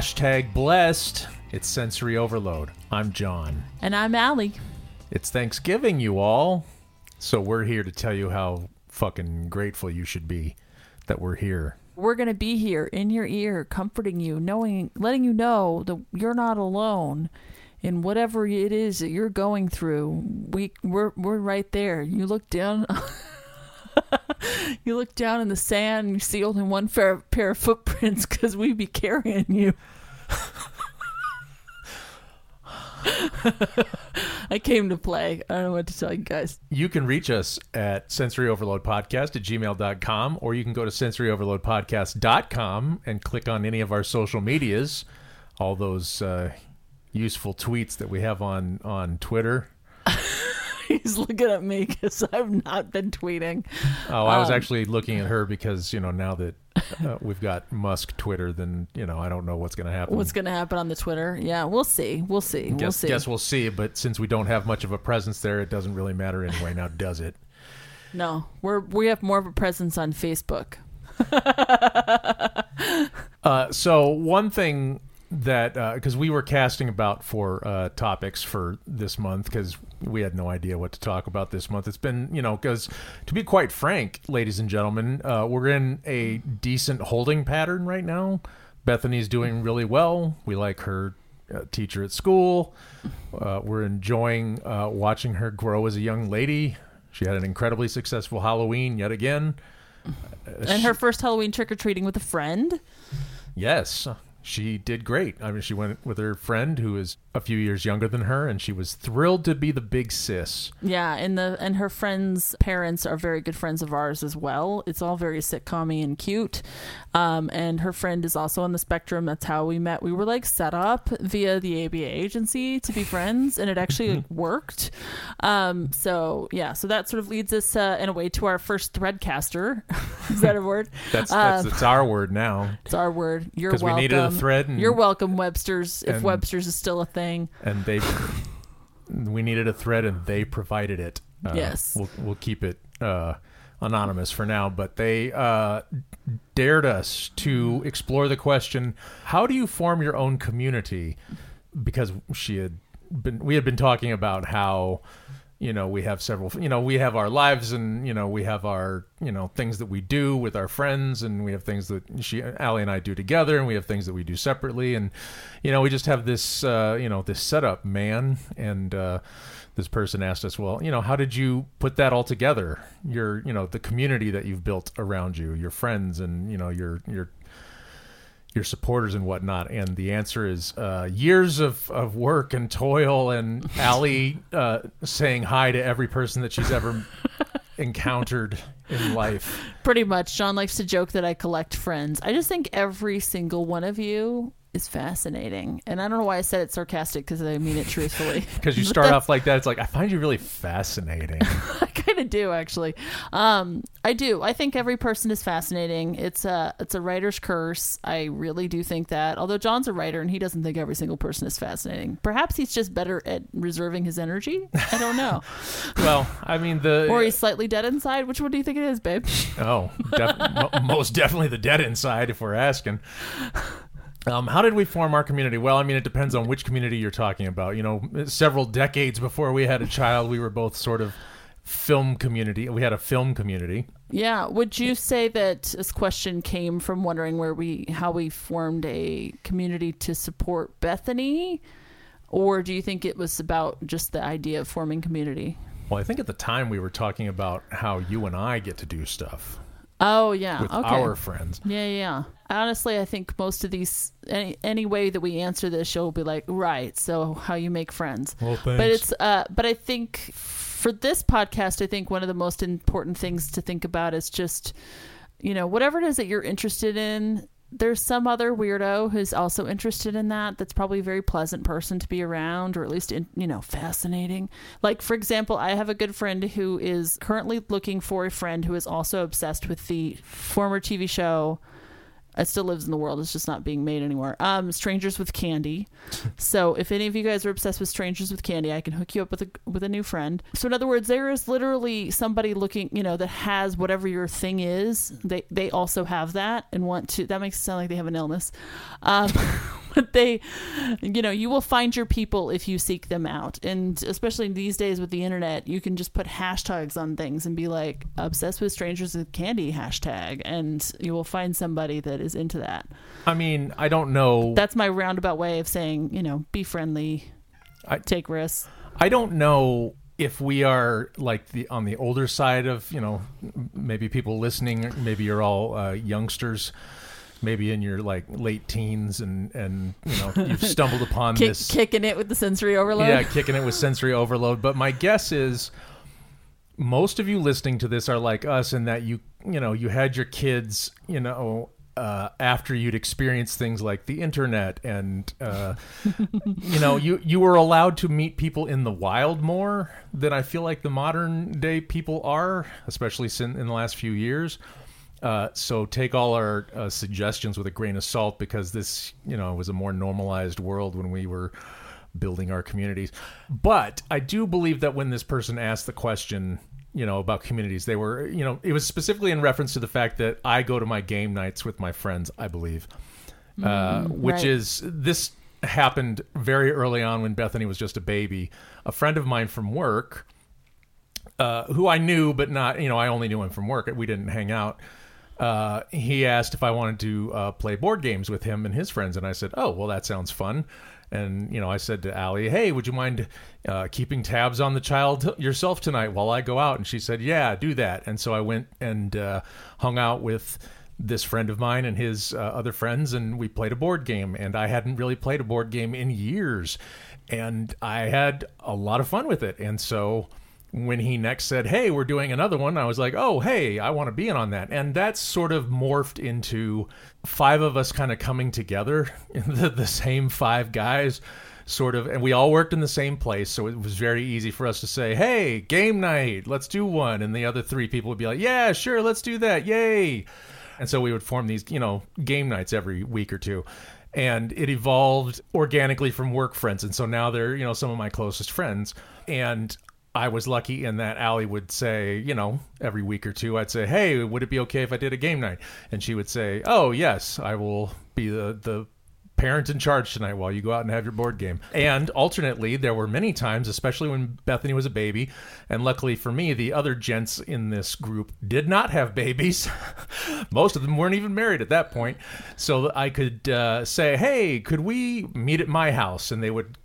Hashtag blessed. It's sensory overload. I'm John. And I'm Allie. It's Thanksgiving, you all. So we're here to tell you how fucking grateful you should be that we're here. We're going to be here in your ear, comforting you, knowing, letting you know that you're not alone in whatever it is that you're going through. We we're we're right there. You look down You look down in the sand and you see only one pair, pair of footprints cuz we be carrying you. I came to play. I don't know what to tell you guys. You can reach us at sensoryoverloadpodcast at gmail.com or you can go to sensoryoverloadpodcast.com and click on any of our social medias, all those uh, useful tweets that we have on, on Twitter. He's looking at me because I've not been tweeting. Oh, I was Um, actually looking at her because, you know, now that uh, we've got Musk Twitter, then, you know, I don't know what's going to happen. What's going to happen on the Twitter? Yeah, we'll see. We'll see. we'll guess, see. guess we'll see. But since we don't have much of a presence there, it doesn't really matter anyway. Now, does it? No, we're we have more of a presence on Facebook. Uh, so one thing that because we were casting about for uh, topics for this month because we had no idea what to talk about this month. It's been you know because to be quite frank, ladies and gentlemen, uh, we're in a decent holding pattern right now. Bethany's doing really well. We like her uh, teacher at school. Uh, we're enjoying uh, watching her grow as a young lady. She had an incredibly successful Halloween yet again. And her first Halloween trick or treating with a friend. Yes, she did great. I mean, she went with her friend who is a few years younger than her, and she was thrilled to be the big sis. Yeah, and the and her friends' parents are very good friends of ours as well. It's all very sitcommy and cute. Um, and her friend is also on the spectrum. That's how we met. We were like set up via the ABA agency to be friends, and it actually like, worked. Um, so yeah, so that sort of leads us uh, in a way to our first threadcaster. is that a word? That's that's, Um, that's our word now, It's our word. You're 'Cause we needed a thread and- You're welcome, Webster's. If Webster's is still a thing. And they we needed a thread, and they provided it. Uh, Yes. we'll we'll keep it uh, anonymous for now, but they uh, dared us to explore the question: How do you form your own community? Because she had been, we had been talking about how you know we have several you know we have our lives and you know we have our you know things that we do with our friends and we have things that she Allie and I do together and we have things that we do separately. And you know we just have this uh, you know this setup man. And uh, this person asked us well you know how did you put that all together? Your you know the community that you've built around you your friends and you know your your your supporters and whatnot? And the answer is uh, years of, of work and toil, and Allie uh, saying hi to every person that she's ever encountered in life. Pretty much. John likes to joke that I collect friends. I just think every single one of you is fascinating. And I don't know why I said it sarcastic because I mean it truthfully. Because you start off like that, it's like I find you really fascinating. I kind of do actually. Um, I do. I think every person is fascinating. It's a it's a writer's curse. I really do think that. Although John's a writer and he doesn't think every single person is fascinating. Perhaps he's just better at reserving his energy. I don't know. well, I mean the or he's slightly dead inside. Which one do you think it is, babe? Oh, def- most definitely the dead inside, if we're asking. Um, how did we form our community? Well, I mean, it depends on which community you're talking about. You know, several decades before we had a child, we were both sort of film community. We had a film community. Yeah. Would you say that this question came from wondering where we how we formed a community to support Bethany? Or do you think it was about just the idea of forming community? Well, I think at the time we were talking about how you and I get to do stuff Oh yeah. with okay. our friends. Yeah, yeah. Honestly, I think most of these any any way that we answer this, you'll be like, right. So how you make friends? Well, But it's uh, but I think for this podcast, I think one of the most important things to think about is just, you know, whatever it is that you're interested in. There's some other weirdo who's also interested in that. That's probably a very pleasant person to be around, or at least, in, you know, fascinating. Like, for example, I have a good friend who is currently looking for a friend who is also obsessed with the former TV show It still lives in the world. It's just not being made anymore. Um, Strangers with Candy. so if any of you guys are obsessed with Strangers with Candy, I can hook you up with a with a new friend. So in other words, there is literally somebody looking, you know, that has whatever your thing is. They they also have that and want to. That makes it sound like they have an illness. Um, but they you know you will find your people if you seek them out and especially these days with the internet you can just put hashtags on things and be like obsessed with strangers with candy hashtag and you will find somebody that is into that I mean, I don't know. that's my roundabout way of saying you know be friendly I- take risks I don't know if we are like the on the older side of you know maybe people listening. Maybe you're all uh, youngsters. Maybe in your like late teens and and you know you've stumbled upon Kick, this kicking it with the sensory overload Yeah, kicking it with sensory overload. But my guess is most of you listening to this are like us in that you you know you had your kids you know uh, after you'd experienced things like the internet and uh, you know you you were allowed to meet people in the wild more than I feel like the modern day people are, especially sin- in the last few years. Uh, so take all our uh, suggestions with a grain of salt because this, you know, was a more normalized world when we were building our communities. But I do believe that when this person asked the question, you know, about communities, they were, you know, it was specifically in reference to the fact that I go to my game nights with my friends, I believe, uh, which right. is this happened very early on when Bethany was just a baby. A friend of mine from work, uh, who I knew, but not, you know, I only knew him from work. We didn't hang out. Uh, he asked if I wanted to uh, play board games with him and his friends, and I said, "Oh, well, that sounds fun." And you know, I said to Allie, "Hey, would you mind uh, keeping tabs on the child yourself tonight while I go out?" And she said, "Yeah, do that." And so I went and uh, hung out with this friend of mine and his uh, other friends, and we played a board game. And I hadn't really played a board game in years, and I had a lot of fun with it. And so when he next said, "Hey, we're doing another one," I was like, "Oh, hey, I want to be in on that." And that's sort of morphed into five of us kind of coming together, the, the same five guys, sort of, and we all worked in the same place, so it was very easy for us to say, "Hey, game night, let's do one," and the other three people would be like, "Yeah, sure, let's do that, yay!" And so we would form these, you know, game nights every week or two. And it evolved organically from work friends. And so now they're, you know, some of my closest friends. And I was lucky in that Allie would say, you know, every week or two, I'd say, "Hey, would it be okay if I did a game night?" And she would say, "Oh, yes, I will be the the parent in charge tonight while you go out and have your board game." And alternately, there were many times, especially when Bethany was a baby, and luckily for me, the other gents in this group did not have babies. Most of them weren't even married at that point, so I could uh, say, "Hey, could we meet at my house?" And they would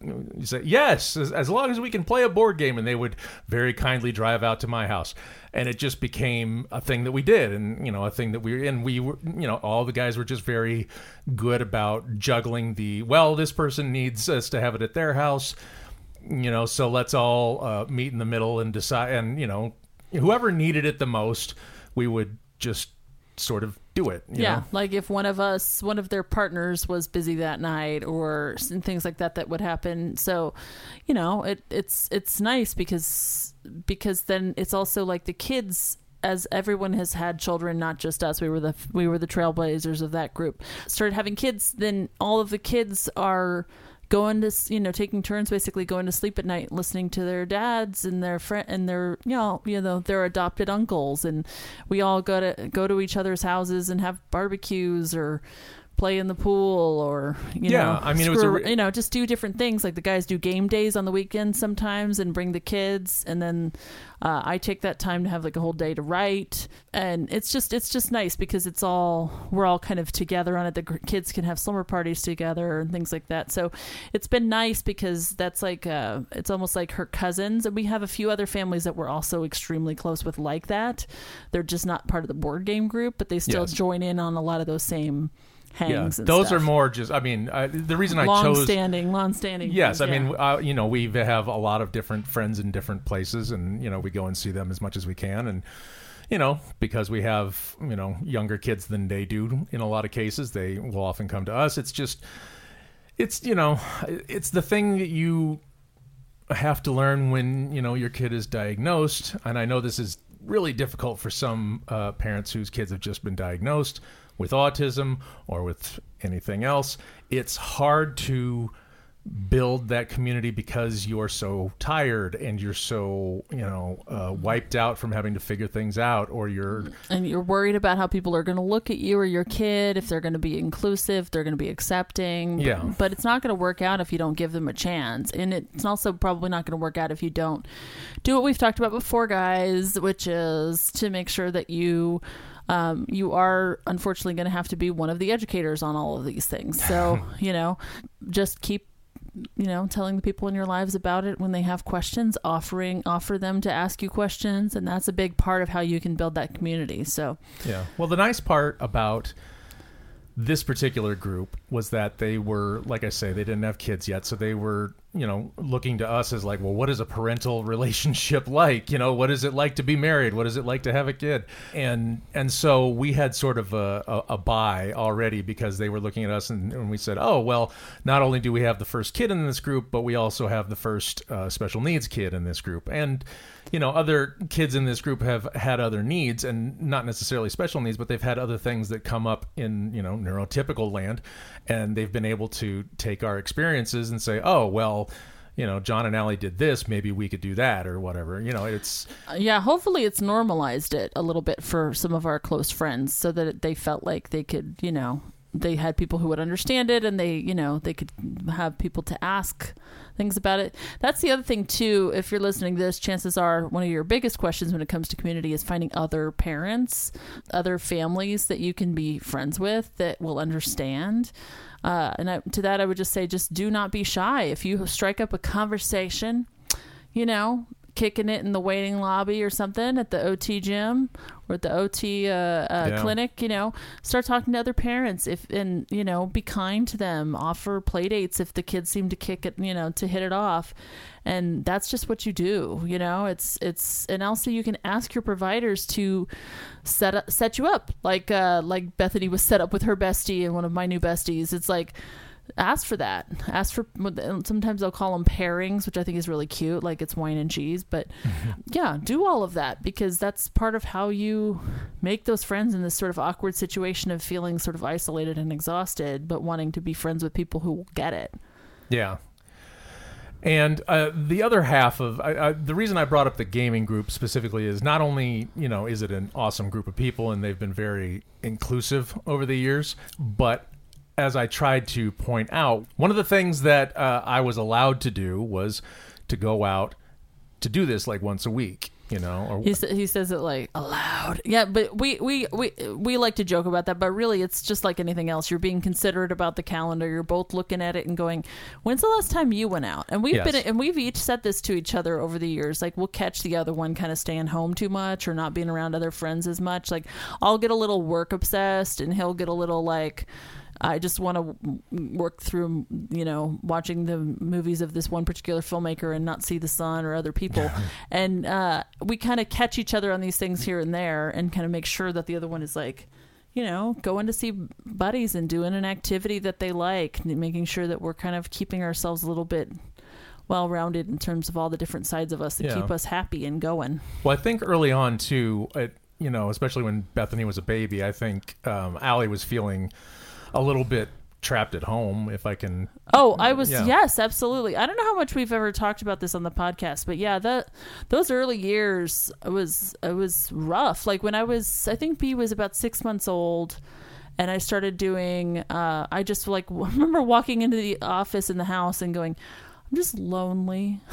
say, "Yes, as, as long as we can play a board game." And they would very kindly drive out to my house, and it just became a thing that we did, and you know, a thing that we and we were, you know, all the guys were just very good about juggling the. Well, this person needs us to have it at their house, you know, so let's all uh, meet in the middle and decide, and you know, whoever needed it the most, we would just sort of do it. you yeah know? like if one of us one of their partners was busy that night or things like that that would happen so you know it it's it's nice because because then it's also like the kids as everyone has had children not just us we were the we were the trailblazers of that group started having kids then all of the kids are going to you know taking turns basically going to sleep at night listening to their dads and their friend and their you know you know their adopted uncles. And we all go to go to each other's houses and have barbecues or play in the pool or you Yeah, know I mean, it was re- you know just do different things. Like the guys do game days on the weekends sometimes and bring the kids. And then uh, I take that time to have like a whole day to write. And it's just it's just nice because it's all we're all kind of together on it. The gr- kids can have slumber parties together and things like that. So it's been nice because that's like uh, it's almost like her cousins. And we have a few other families that we're also extremely close with like that. They're just not part of the board game group but they still Yes. join in on a lot of those same hangs Yeah, and those stuff. are more just. I mean, I, the reason I chose. long chose standing long standing Yes, I yeah. mean, uh, you know, we have a lot of different friends in different places, and you know, we go and see them as much as we can, and you know, because we have you know younger kids than they do in a lot of cases, they will often come to us. It's just, it's you know, it's the thing that you have to learn when you know your kid is diagnosed, and I know this is really difficult for some uh, parents whose kids have just been diagnosed with autism or with anything else. It's hard to build that community because you're so tired and you're so you know uh, wiped out from having to figure things out or you're and you're worried about how people are going to look at you or your kid if they're going to be inclusive they're going to be accepting Yeah. but it's not going to work out if you don't give them a chance and it's also probably not going to work out if you don't do what we've talked about before guys which is to make sure that you um, you are unfortunately going to have to be one of the educators on all of these things so you know just keep you know telling the people in your lives about it when they have questions offering offer them to ask you questions and that's a big part of how you can build that community so Yeah. Well, the nice part about this particular group was that they were, like I say, they didn't have kids yet, so they were, you know, looking to us as like, well, what is a parental relationship like? You know, what is it like to be married? What is it like to have a kid? And and so we had sort of a, a, a buy already because they were looking at us and, and we said, oh, well, not only do we have the first kid in this group, but we also have the first uh, special needs kid in this group, and you know, other kids in this group have had other needs and not necessarily special needs, but they've had other things that come up in, you know, neurotypical land. And they've been able to take our experiences and say, oh, well, you know, John and Allie did this, maybe we could do that or whatever. You know, it's, uh, yeah hopefully it's normalized it a little bit for some of our close friends so that they felt like they could you know they had people who would understand it and they you know they could have people to ask things about it. That's the other thing too if you're listening to this chances are one of your biggest questions when it comes to community is finding other parents other families that you can be friends with that will understand. Uh, and I, to that i would just say just do not be shy. If you strike up a conversation you know, kicking it in the waiting lobby or something at the OT gym or at the OT uh, uh, Yeah. clinic, you know, start talking to other parents if and you know, be kind to them, offer play dates if the kids seem to kick it, you know, to hit it off. And that's just what you do, you know. It's it's and also you can ask your providers to set up, set you up like uh like Bethany was set up with her bestie and one of my new besties. It's like ask for that ask for sometimes they'll call them pairings which i think is really cute like it's wine and cheese but yeah do all of that because that's part of how you make those friends in this sort of awkward situation of feeling sort of isolated and exhausted but wanting to be friends with people who will get it yeah. And uh, the other half of I, I, the reason I brought up the gaming group specifically is not only you know is it an awesome group of people and they've been very inclusive over the years, but as I tried to point out, one of the things that uh, I was allowed to do was to go out to do this like once a week, you know, or he, sa- he says it like aloud. Yeah but we, we we we like to joke about that but really it's just like anything else. You're being considerate about the calendar. You're both looking at it and going when's the last time you went out? And we've Yes. been and we've each said this to each other over the years like we'll catch the other one kind of staying home too much or not being around other friends as much. Like i'll get a little work obsessed and he'll get a little like I just want to work through, you know, watching the movies of this one particular filmmaker and not see the sun or other people. and uh, we kind of catch each other on these things here and there and kind of make sure that the other one is like, you know, going to see buddies and doing an activity that they like, making sure that we're kind of keeping ourselves a little bit well rounded in terms of all the different sides of us that Yeah. keep us happy and going. Well, I think early on too, it, you know, especially when Bethany was a baby, I think um, Allie was feeling a little bit trapped at home. If I can, Oh, I was Yeah. yes, absolutely. I don't know how much we've ever talked about this on the podcast, but yeah, that those early years it was it was rough. Like when I was, I think B was about six months old, and I started doing. Uh, I just like remember walking into the office in the house and going, "I'm just lonely."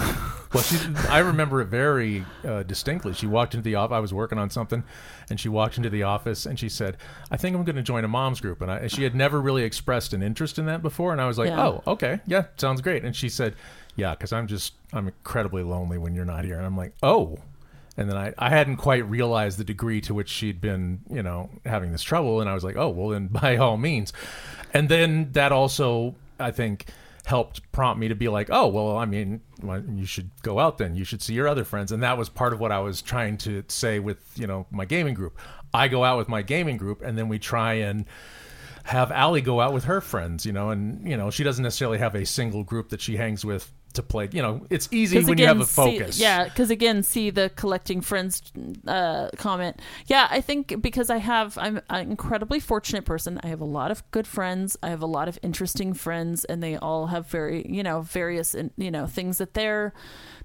well, she, I remember it very uh, distinctly. She walked into the office. I was working on something, and she walked into the office and she said, "I think I'm going to join a mom's group." And, I, she had never really expressed an interest in that before. And I was like, Yeah. "Oh, okay, yeah, sounds great." And she said, "Yeah, because I'm just I'm incredibly lonely when you're not here." And I'm like, "Oh." And then I, I hadn't quite realized the degree to which she'd been, you know, having this trouble. And I was like, oh, well, then by all means. And then that also, I think, helped prompt me to be like, oh, well, I mean, you should go out then. You should see your other friends. And that was part of what I was trying to say with, you know, my gaming group. I go out with my gaming group and then we try and have Allie go out with her friends, you know, and, you know, she doesn't necessarily have a single group that she hangs with to play. You know, it's easy when you have a focus. See, yeah, because again, see the collecting friends uh, comment. Yeah, I think because I have, I'm an incredibly fortunate person. I have a lot of good friends. I have a lot of interesting friends, and they all have very, you know, various, you know, things that they're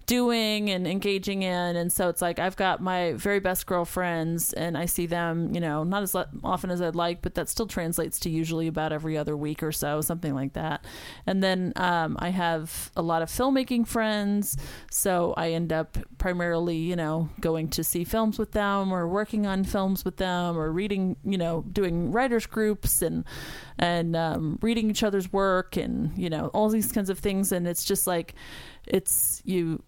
doing and engaging in. And so it's like I've got my very best girlfriends, and I see them, you know, not as often as I'd like, but that still translates to usually about every other week or so, something like that. And then um, I have a lot of filmmaking friends, so I end up primarily, you know, going to see films with them or working on films with them or reading, you know, doing writers groups and and um, reading each other's work and you know all these kinds of things. And it's just like it's you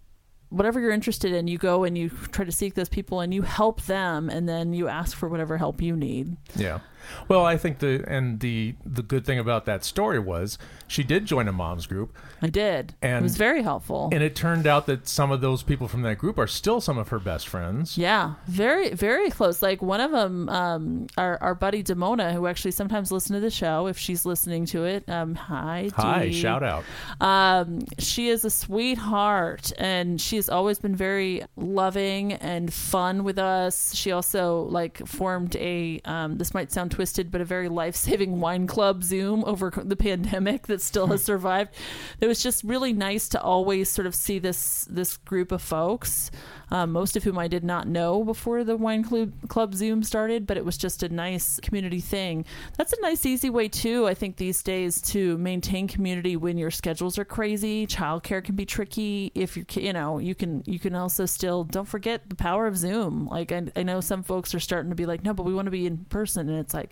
whatever you're interested in, you go and you try to seek those people and you help them, and then you ask for whatever help you need. Yeah. Well, I think the and the the good thing about that story was she did join a mom's group, I did. And it was very helpful. and it turned out that some of those people from that group are still some of her best friends. Yeah, very, very close. Like one of them, um, our our buddy Demona, who actually sometimes listen to the show. If she's listening to it, um, hi, Hi, Dee. shout out. Um, she is a sweetheart, and she's always been very loving and fun with us. She also like formed a um, this might sound twisted, but a very life saving wine club Zoom over the pandemic that still has hmm. survived. It was just really nice to always sort of see this this group of folks, um, most of whom I did not know before the wine club club Zoom started, but it was just a nice community thing. That's a nice easy way too. I think these days to maintain community when your schedules are crazy. Childcare can be tricky. If you're, you know, you can you can also still don't forget the power of Zoom. Like I, I know some folks are starting to be like, no, but we want to be in person, and it's like,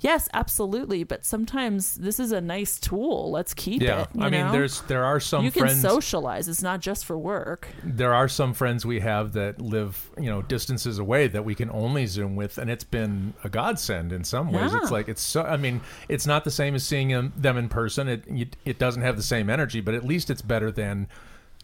yes, absolutely, but sometimes this is a nice tool. Let's keep Yeah, it. you I mean, there's there are some you can socialize. It's not just for work. there are some friends we have that live, you know, distances away that we can only Zoom with, and it's been a godsend in some ways. Yeah. It's like it's so. I mean, it's not the same as seeing them, them in person. It it doesn't have the same energy, but at least it's better than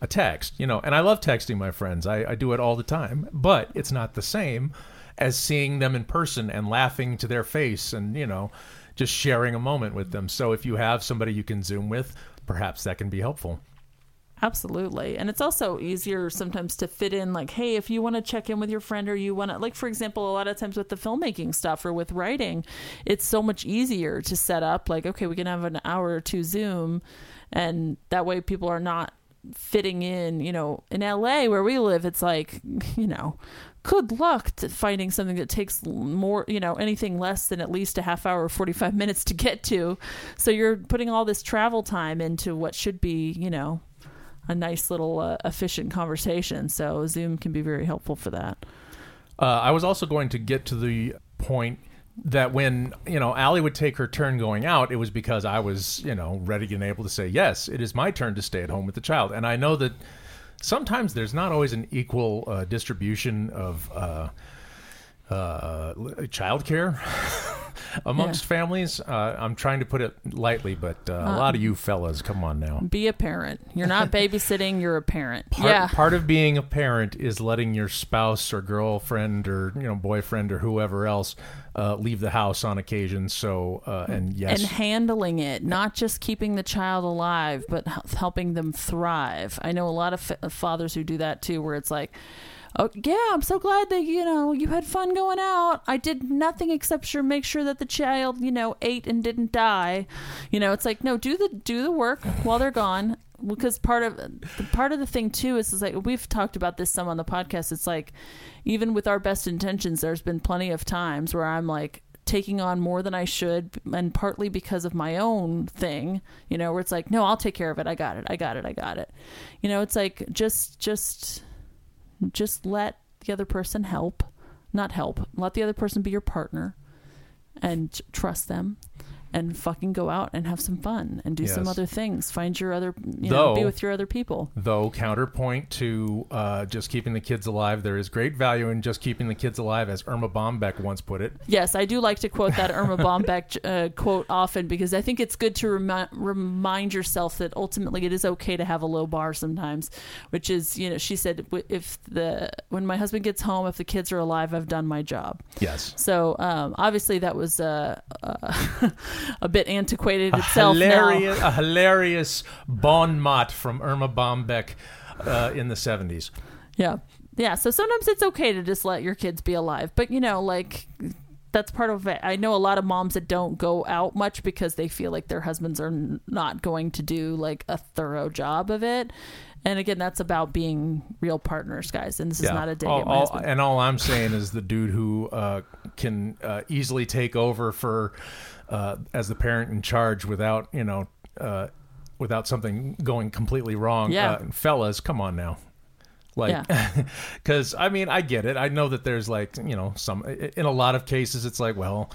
a text, you know. And I love texting my friends. I, I do it all the time, but it's not the same as seeing them in person and laughing to their face and you know just sharing a moment with them. So if you have somebody you can Zoom with, perhaps that can be helpful. Absolutely. And it's also easier sometimes to fit in, like, hey, if you want to check in with your friend or you want to, like, for example, a lot of times with the filmmaking stuff or with writing, it's so much easier to set up, like, okay, we can have an hour or two Zoom. And that way people are not fitting in, you know, in LA where we live, it's like, you know, good luck finding something that takes more, you know, anything less than at least a half hour or 45 minutes to get to. So you're putting all this travel time into what should be, you know, a nice little uh, efficient conversation. So Zoom can be very helpful for that. Uh, I was also going to get to the point that when you know Allie would take her turn going out, it was because I was you know ready and able to say yes, it is my turn to stay at home with the child, and I know that sometimes there's not always an equal uh, distribution of uh, uh, childcare amongst families. Uh, I'm trying to put it lightly, but uh, a lot of you fellas, come on now. Be a parent. You're not babysitting. You're a parent. Part, yeah. part of being a parent is letting your spouse or girlfriend or you know boyfriend or whoever else uh, leave the house on occasion. So uh, and yes, and handling it, not just keeping the child alive, but helping them thrive. I know a lot of f- fathers who do that too, where it's like, oh yeah, I'm so glad that you know you had fun going out. I did nothing except sure make sure that the child you know ate and didn't die. You know, it's like no, do the do the work while they're gone. Because part of the part of the thing too is, is like we've talked about this some on the podcast. It's like even with our best intentions, there's been plenty of times where I'm like taking on more than I should, and partly because of my own thing, you know, where it's like, no, I'll take care of it. I got it. I got it. I got it. You know, it's like just, just, just let the other person help, not help. Let the other person be your partner, and trust them. And fucking go out and have some fun and do some other things. Find your other, you know, be with your other people. though counterpoint to uh, just keeping the kids alive, there is great value in just keeping the kids alive, as Erma Bombeck once put it. Yes, I do like to quote that Erma Bombeck uh, quote often because I think it's good to remi- remind yourself that ultimately it is okay to have a low bar sometimes. Which is, you know, she said, if the when my husband gets home, if the kids are alive, I've done my job. Yes. So um, obviously that was uh, uh, a bit antiquated a itself hilarious, now. a hilarious bon mot from Erma Bombeck uh, in the seventies. Yeah. Yeah. So sometimes it's okay to just let your kids be alive. But, you know, like that's part of it. I know a lot of moms that don't go out much because they feel like their husbands are n- not going to do like a thorough job of it. And again, that's about being real partners, guys. And this is not a dig all, at my all- and all I'm saying is the dude who uh, can uh, easily take over for uh, as the parent in charge without you know uh, without something going completely wrong. Yeah. Uh, fellas, come on now. Like, because I mean, I get it. I know that there's like, you know, some in a lot of cases, it's like, well,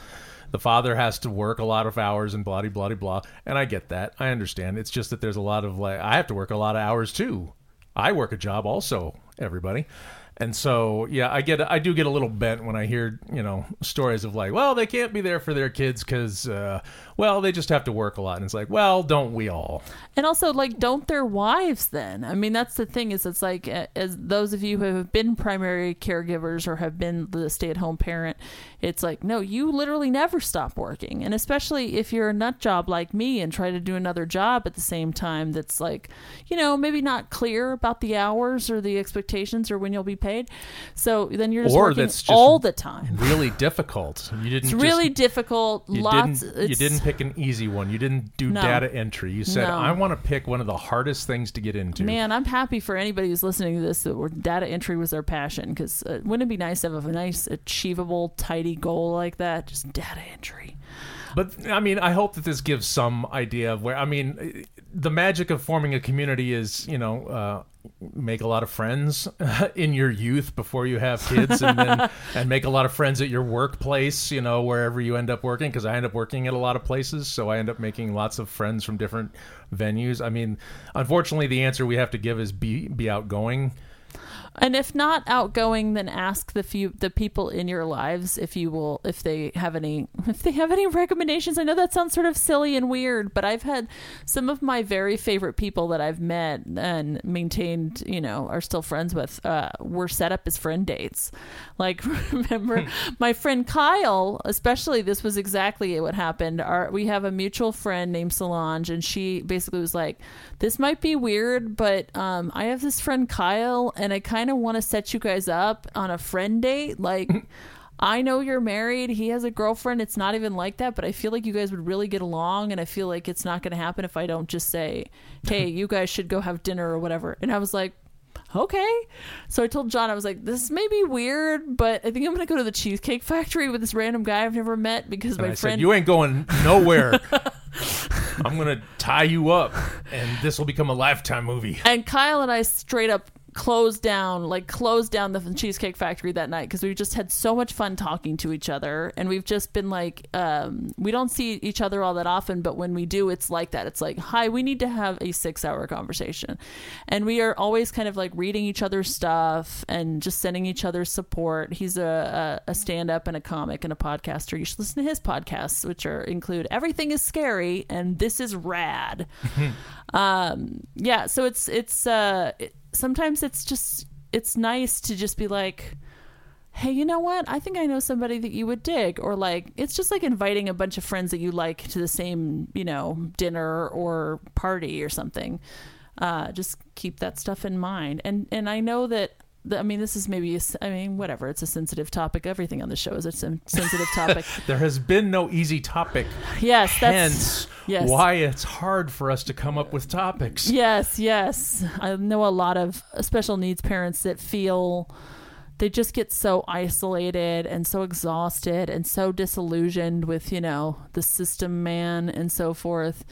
the father has to work a lot of hours and blah, blah, blah, blah. And I get that. I understand. It's just that there's a lot of like, I have to work a lot of hours too. I work a job also, everybody. And so, yeah, I get, I do get a little bent when I hear, you know, stories of like, well, they can't be there for their kids because, uh, well, they just have to work a lot. And it's like, well, don't we all? And also, like, don't their wives then? I mean, that's the thing is, it's like, as those of you who have been primary caregivers or have been the stay at home parent, it's like, no, you literally never stop working. And especially if you're a nut job like me and try to do another job at the same time that's like, you know, maybe not clear about the hours or the expectations or when you'll be paid. So then you're just Or working that's just all the time. Really difficult. You didn't It's just- really difficult. You Lots. didn't. You didn't pick an easy one. You didn't do No. data entry. You said, No. "I want to pick one of the hardest things to get into." Man, I'm happy for anybody who's listening to this that data entry was their passion. Because uh, wouldn't it be nice to have a nice, achievable, tidy goal like that? Just data entry. But I mean, I hope that this gives some idea of where. I mean, the magic of forming a community is, you know, uh, make a lot of friends in your youth before you have kids, and then and make a lot of friends at your workplace. You know, wherever you end up working. Because I end up working at a lot of places, so I end up making lots of friends from different venues. I mean, unfortunately, the answer we have to give is be be outgoing. And if not outgoing, then ask the few the people in your lives if you will if they have any if they have any recommendations. I know that sounds sort of silly and weird, but I've had some of my very favorite people that I've met and maintained, you know, are still friends with, uh, were set up as friend dates. Like remember my friend Kyle, especially this was exactly what happened. Our we have a mutual friend named Solange, and she basically was like, "This might be weird, but um, I have this friend Kyle, and I kind of want to set you guys up on a friend date. Like, I know you're married. He has a girlfriend. It's not even like that, but I feel like you guys would really get along, and I feel like it's not going to happen if I don't just say, "Hey, you guys should go have dinner or whatever." And I was like. Okay. So I told John, I was like, this may be weird, but I think I'm going to go to the Cheesecake Factory with this random guy I've never met because And my I friend. said, "You ain't going nowhere. I'm gonna tie you up, and this will become a lifetime movie." and Kyle and I straight up closed down, like closed down the Cheesecake Factory that night because we just had so much fun talking to each other, and we've just been like, um, we don't see each other all that often, but when we do, it's like that. It's like, hi, we need to have a six-hour conversation, and we are always kind of like reading each other's stuff and just sending each other support. He's a, a, a stand-up and a comic and a podcaster. You should listen to his podcasts, which are include everything is scary and this is rad um yeah so it's it's uh it, sometimes it's just it's nice to just be like hey you know what? I think i know somebody that you would dig. Or like it's just like inviting a bunch of friends that you like to the same you know dinner or party or something. Uh just keep that stuff in mind. And and i know that I mean, this is maybe, a I mean, whatever. It's a sensitive topic. Everything on the show is a sen- sensitive topic. There has been no easy topic. yes, that's Hence, yes. why it's hard for us to come up with topics. Yes, yes. I know a lot of special needs parents that feel they just get so isolated and so exhausted and so disillusioned with, you know, the system man and so forth.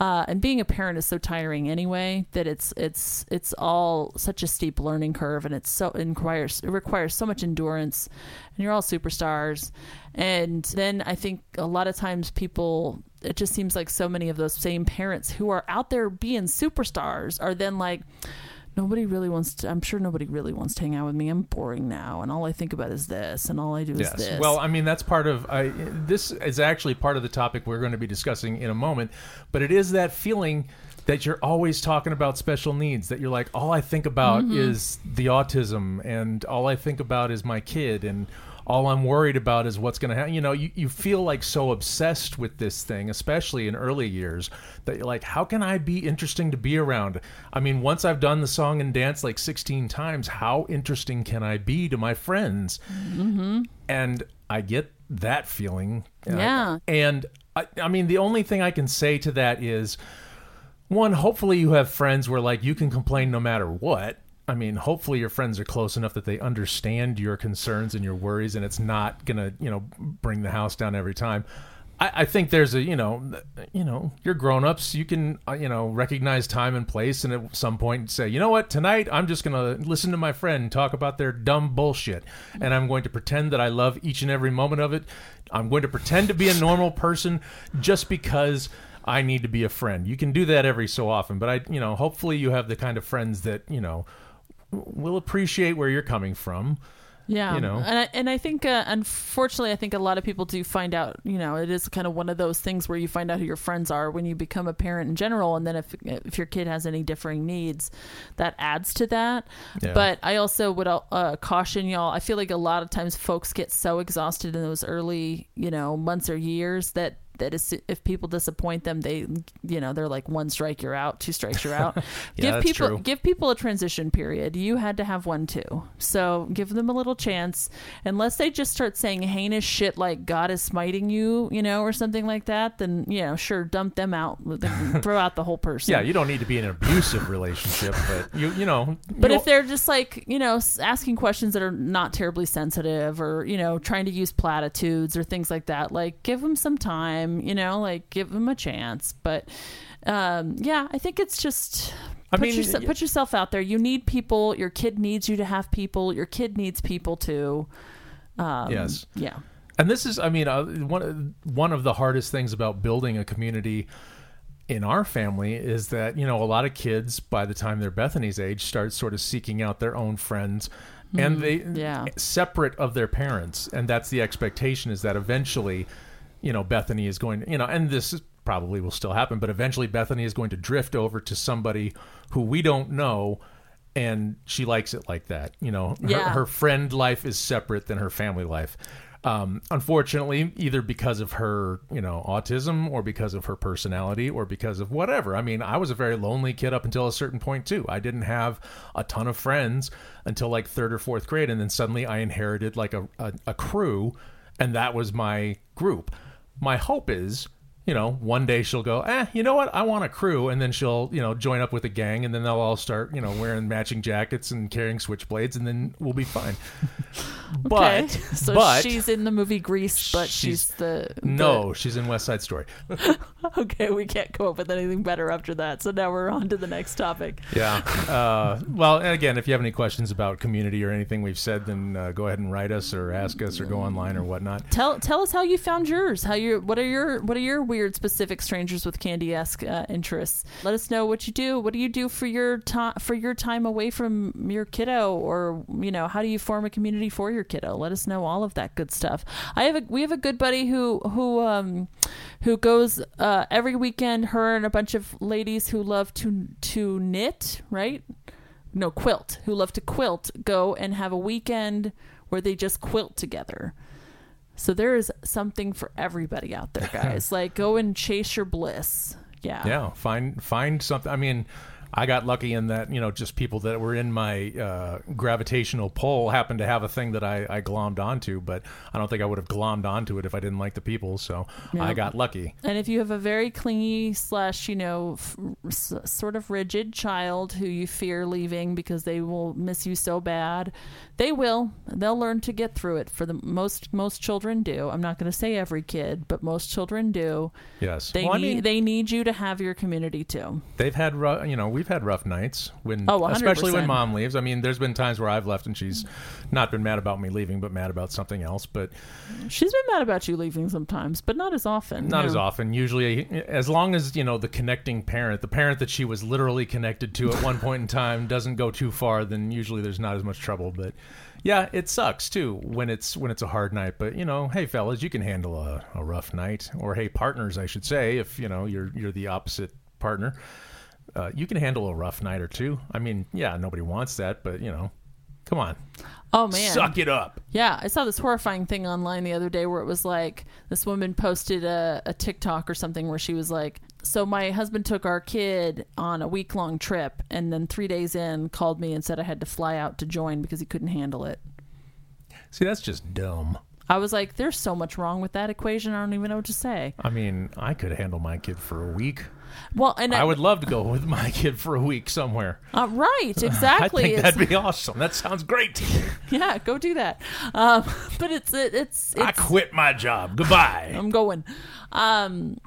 Uh, and being a parent is so tiring anyway that it's it's it's all such a steep learning curve and it's so it requires it requires so much endurance and you're all superstars. And then i think a lot of times people it just seems like so many of those same parents who are out there being superstars are then like nobody really wants to i'm sure nobody really wants to hang out with me i'm boring now and all i think about is this and all i do is Yes. this Well, I mean, that's part of. I, this is actually part of the topic we're going to be discussing in a moment. But it is that feeling that you're always talking about special needs that you're like all i think about Mm-hmm. is the autism and all i think about is my kid and all i'm worried about is what's going to happen you know you, you feel like so obsessed with this thing especially in early years that you're like how can i be interesting to be around i mean once i've done the song and dance like 16 times how interesting can i be to my friends mm-hmm. and I get that feeling. And I- Yeah. and I, I mean, the only thing I can say to that is one, hopefully you have friends where like you can complain no matter what. I mean, hopefully your friends are close enough that they understand your concerns and your worries, and it's not gonna, you know, bring the house down every time. I, I think there's a, you know, you know, you're grown ups. You can, uh, you know, recognize time and place, and at some point say, you know what, tonight I'm just gonna listen to my friend talk about their dumb bullshit, and I'm going to pretend that I love each and every moment of it. I'm going to pretend to be a normal person just because I need to be a friend. You can do that every so often, but I, you know, hopefully you have the kind of friends that you know will appreciate where you're coming from. Yeah, you know. and I, and I think uh, unfortunately, I think a lot of people do find out. You know, it is kind of one of those things where you find out who your friends are when you become a parent in general, and then if if your kid has any differing needs, that adds to that. Yeah. But I also would uh, caution y'all. I feel like a lot of times folks get so exhausted in those early, you know, months or years that that is, if people disappoint them, they, you know, they're like one strike you're out, two strikes you're out. Yeah, give people true. give people a transition period. You had to have one too, so give them a little chance. Unless they just start saying heinous shit like "God is smiting you," you know, or something like that, then you know, sure, dump them out, throw out the whole person. Yeah, you don't need to be in an abusive relationship, but you, you know, But if they're just like, you know, asking questions that are not terribly sensitive or, you know, trying to use platitudes or things like that, like give them some time, you know, like give them a chance. But um, yeah, I think it's just I put, mean, yourse- y- put yourself out there. You need people. Your kid needs you to have people. Your kid needs people too. Um, Yes. Yeah. And this is, I mean, uh, one one of the hardest things about building a community in our family is that you know a lot of kids by the time they're Bethany's age start sort of seeking out their own friends, and they yeah. separate of their parents, and that's the expectation is that eventually, you know, Bethany is going, you know, and this is probably will still happen, but eventually Bethany is going to drift over to somebody who we don't know. And she likes it like that, you know. Her, her friend life is separate than her family life. Um, unfortunately, either because of her, you know, autism or because of her personality or because of whatever. I mean, I was a very lonely kid up until a certain point too. I didn't have a ton of friends until like third or fourth grade, and then suddenly I inherited like a, a, a crew, and that was my group. My hope is you know, one day she'll go, eh, you know what? I want a crew. And then she'll, you know, join up with a gang and then they'll all start, you know, wearing matching jackets and carrying switchblades and then we'll be fine. Okay. But, so but she's in the movie Grease, but she's, she's- the, the no, she's in West Side Story. Okay, we can't come up with anything better after that. So now we're on to the next topic. Yeah. Uh, well, and again, if you have any questions about community or anything we've said, then uh, go ahead and write us or ask us or go online or whatnot. Tell tell us how you found yours. How you what are your what are your weird specific strangers with candy esque uh, interests? Let us know what you do. What do you do for your time for your time away from your kiddo, or you know how do you form a community for your kiddo? Let us know all of that good stuff. I have a we have a good buddy who who um who goes uh, every weekend. Her and a bunch of ladies who love to to knit, right? no quilt who love to quilt go and have a weekend where they just quilt together so there is something for everybody out there guys. Like go and chase your bliss. Yeah. Yeah, find find something. I mean, I got lucky in that you know just people that were in my uh, gravitational pull happened to have a thing that I, I glommed onto, but I don't think I would have glommed onto it if I didn't like the people. So. I got lucky. and if you have a very clingy slash you know f- s- sort of rigid child who you fear leaving because they will miss you so bad they will they'll learn to get through it for the most most children do i'm not going to say every kid but most children do Yes, they Well, I need mean, they need you to have your community too they've had you know we've had rough nights when Oh, especially when mom leaves. I mean, there's been times where I've left and she's not been mad about me leaving, but mad about something else. But She's been mad about you leaving sometimes, but not as often. not you as often. Usually, as long as you know the connecting parent, the parent that she was literally connected to at one point in time, doesn't go too far, then usually there's not as much trouble. But yeah, it sucks too when it's when it's a hard night. But you know, hey fellas, you can handle a, a rough night, or hey partners, I should say, if you know you're you're the opposite partner. Uh, you can handle a rough night or two. I mean, yeah, nobody wants that, but you know, come on, Oh man. suck it up. Yeah, I saw this horrifying thing online the other day where it was like this woman posted a, a TikTok or something where she was like, "So my husband took our kid on a week long trip, and then three days in called me and said I had to fly out to join because he couldn't handle it." See, that's just dumb. I was like, "There's so much wrong with that equation. I don't even know what to say." I mean, I could handle my kid for a week. Well, and I would love to go with my kid for a week somewhere. uh, right, exactly. I think It's- that'd be awesome. That sounds great. yeah, go do that. Um, but it's it, it's I quit my job. Goodbye. I'm going. Um,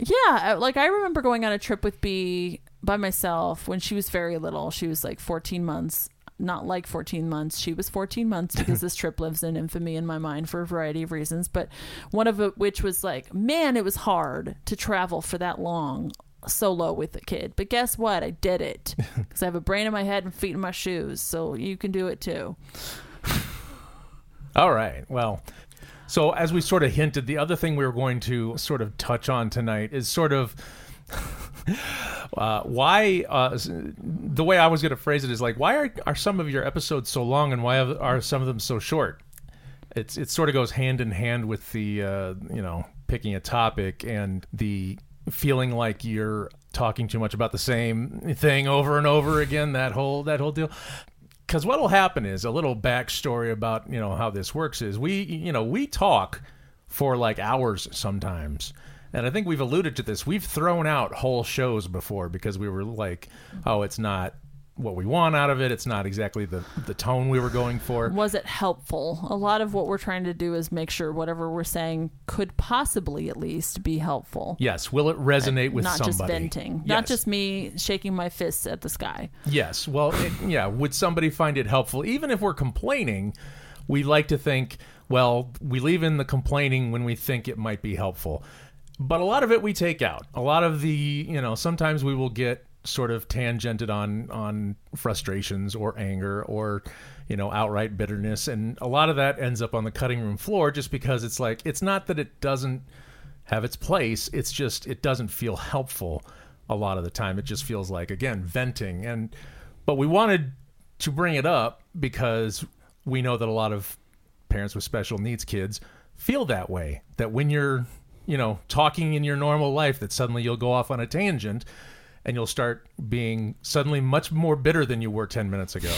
yeah, like I remember going on a trip with B by myself when she was very little. She was like 14 months. Not like 14 months. She was 14 months because this trip lives in infamy in my mind for a variety of reasons. But one of which was like, man, it was hard to travel for that long solo with a kid. But guess what? I did it because I have a brain in my head and feet in my shoes. So you can do it too. All right. Well, so as we sort of hinted, the other thing we were going to sort of touch on tonight is sort of uh, why uh, the way I was going to phrase it is like why are, are some of your episodes so long and why are some of them so short? It's it sort of goes hand in hand with the uh, you know picking a topic and the feeling like you're talking too much about the same thing over and over again. That whole that whole deal because what will happen is a little backstory about you know how this works is we you know we talk for like hours sometimes and i think we've alluded to this we've thrown out whole shows before because we were like oh it's not what we want out of it it's not exactly the the tone we were going for was it helpful? A lot of what we're trying to do is make sure whatever we're saying could possibly at least be helpful. yes will it resonate with not somebody just venting, not just me shaking my fists at the sky. Yes. Well, it, yeah. Would somebody find it helpful? Even if we're complaining, we like to think, well, we leave in the complaining when we think it might be helpful. But a lot of it we take out. A lot of the, you know, sometimes we will get sort of tangented on on frustrations or anger or you know outright bitterness and a lot of that ends up on the cutting room floor just because it's like it's not that it doesn't have its place. It's just it doesn't feel helpful a lot of the time. It just feels like again venting and but we wanted to bring it up because we know that a lot of parents with special needs kids feel that way that when you're you know talking in your normal life that suddenly you'll go off on a tangent and you'll start being suddenly much more bitter than you were 10 minutes ago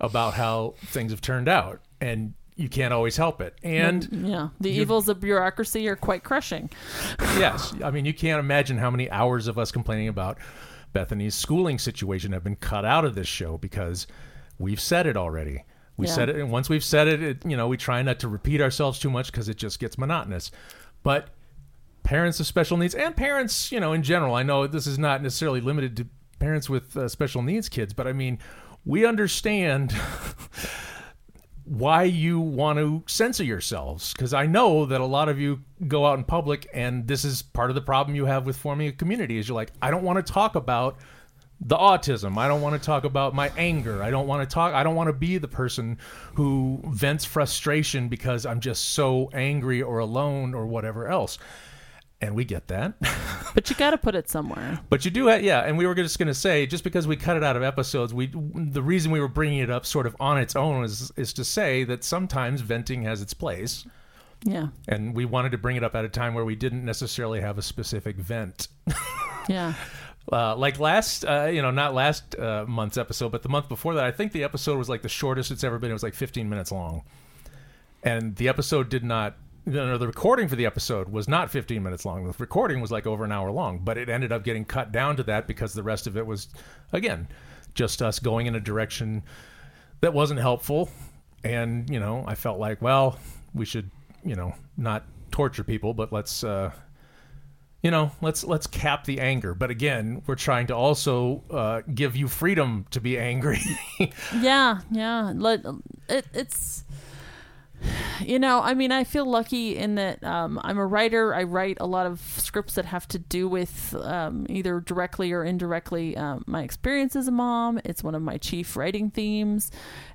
about how things have turned out and you can't always help it and Yeah, the evils of bureaucracy are quite crushing. yes. I mean, you can't imagine how many hours of us complaining about Bethany's schooling situation have been cut out of this show because we've said it already. We Yeah. said it, and once we've said it, it, you know, we try not to repeat ourselves too much because it just gets monotonous. But parents of special needs and parents, you know, in general, I know this is not necessarily limited to parents with uh, special needs kids, but I mean, we understand why you want to censor yourselves because I know that a lot of you go out in public and this is part of the problem you have with forming a community is you're like I don't want to talk about the autism. I don't want to talk about my anger. I don't want to talk I don't want to be the person who vents frustration because I'm just so angry or alone or whatever else. And we get that. But you got to put it somewhere. But you do have, yeah. And we were just going to say, just because we cut it out of episodes, we the reason we were bringing it up sort of on its own is is to say that sometimes venting has its place, Yeah, and we wanted to bring it up at a time where we didn't necessarily have a specific vent. yeah. Uh, like last, uh, you know, not last uh, month's episode, but the month before that, I think the episode was like the shortest it's ever been. It was like 15 minutes long, and the episode did not. No, the recording for the episode was not 15 minutes long. The recording was like over an hour long, but it ended up getting cut down to that because the rest of it was, again, just us going in a direction that wasn't helpful. And, you know, I felt like, well, we should, you know, not torture people, but let's, uh, you know, let's let's cap the anger. But again, we're trying to also uh, give you freedom to be angry. Yeah, yeah. Let it, it's you know, I mean, I feel lucky in that um, I'm a writer. I write a lot of scripts that have to do with um, either directly or indirectly um, my experience as a mom. It's one of my chief writing themes.